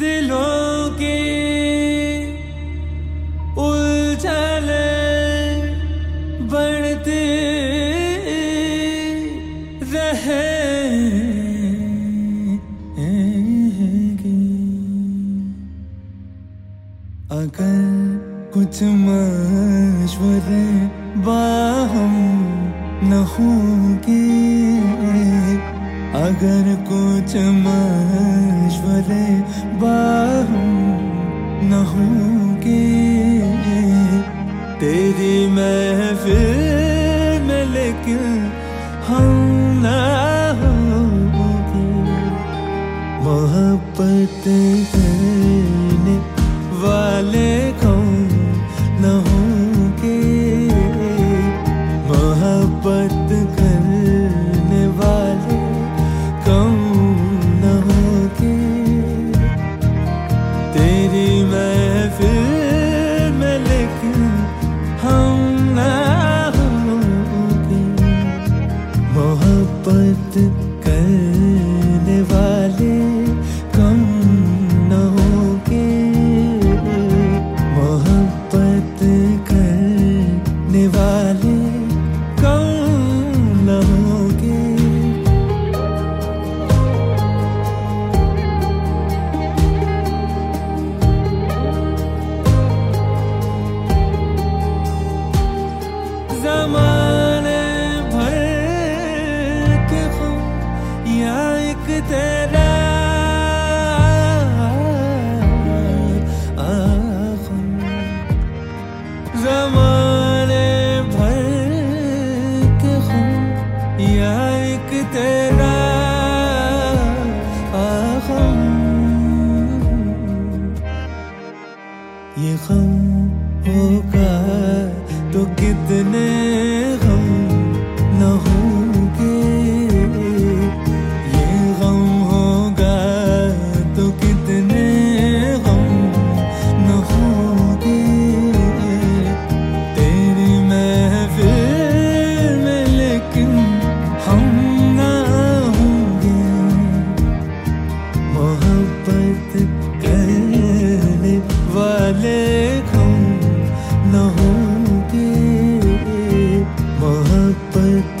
दिलों के उलझल बढ़ते रहे अगर कुछ मशवरे बाहम न होगी अगर कुछ मशवरे बाहूँगे तेरी महफिल में लेकिन हम न होंगे। मोहब्बत करने वाले तेरा आगम ये गम होगा तो कितने गम न होंगे। पर करने वाले हम न होंगे। मोहब्बत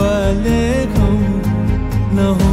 वाले हम न हो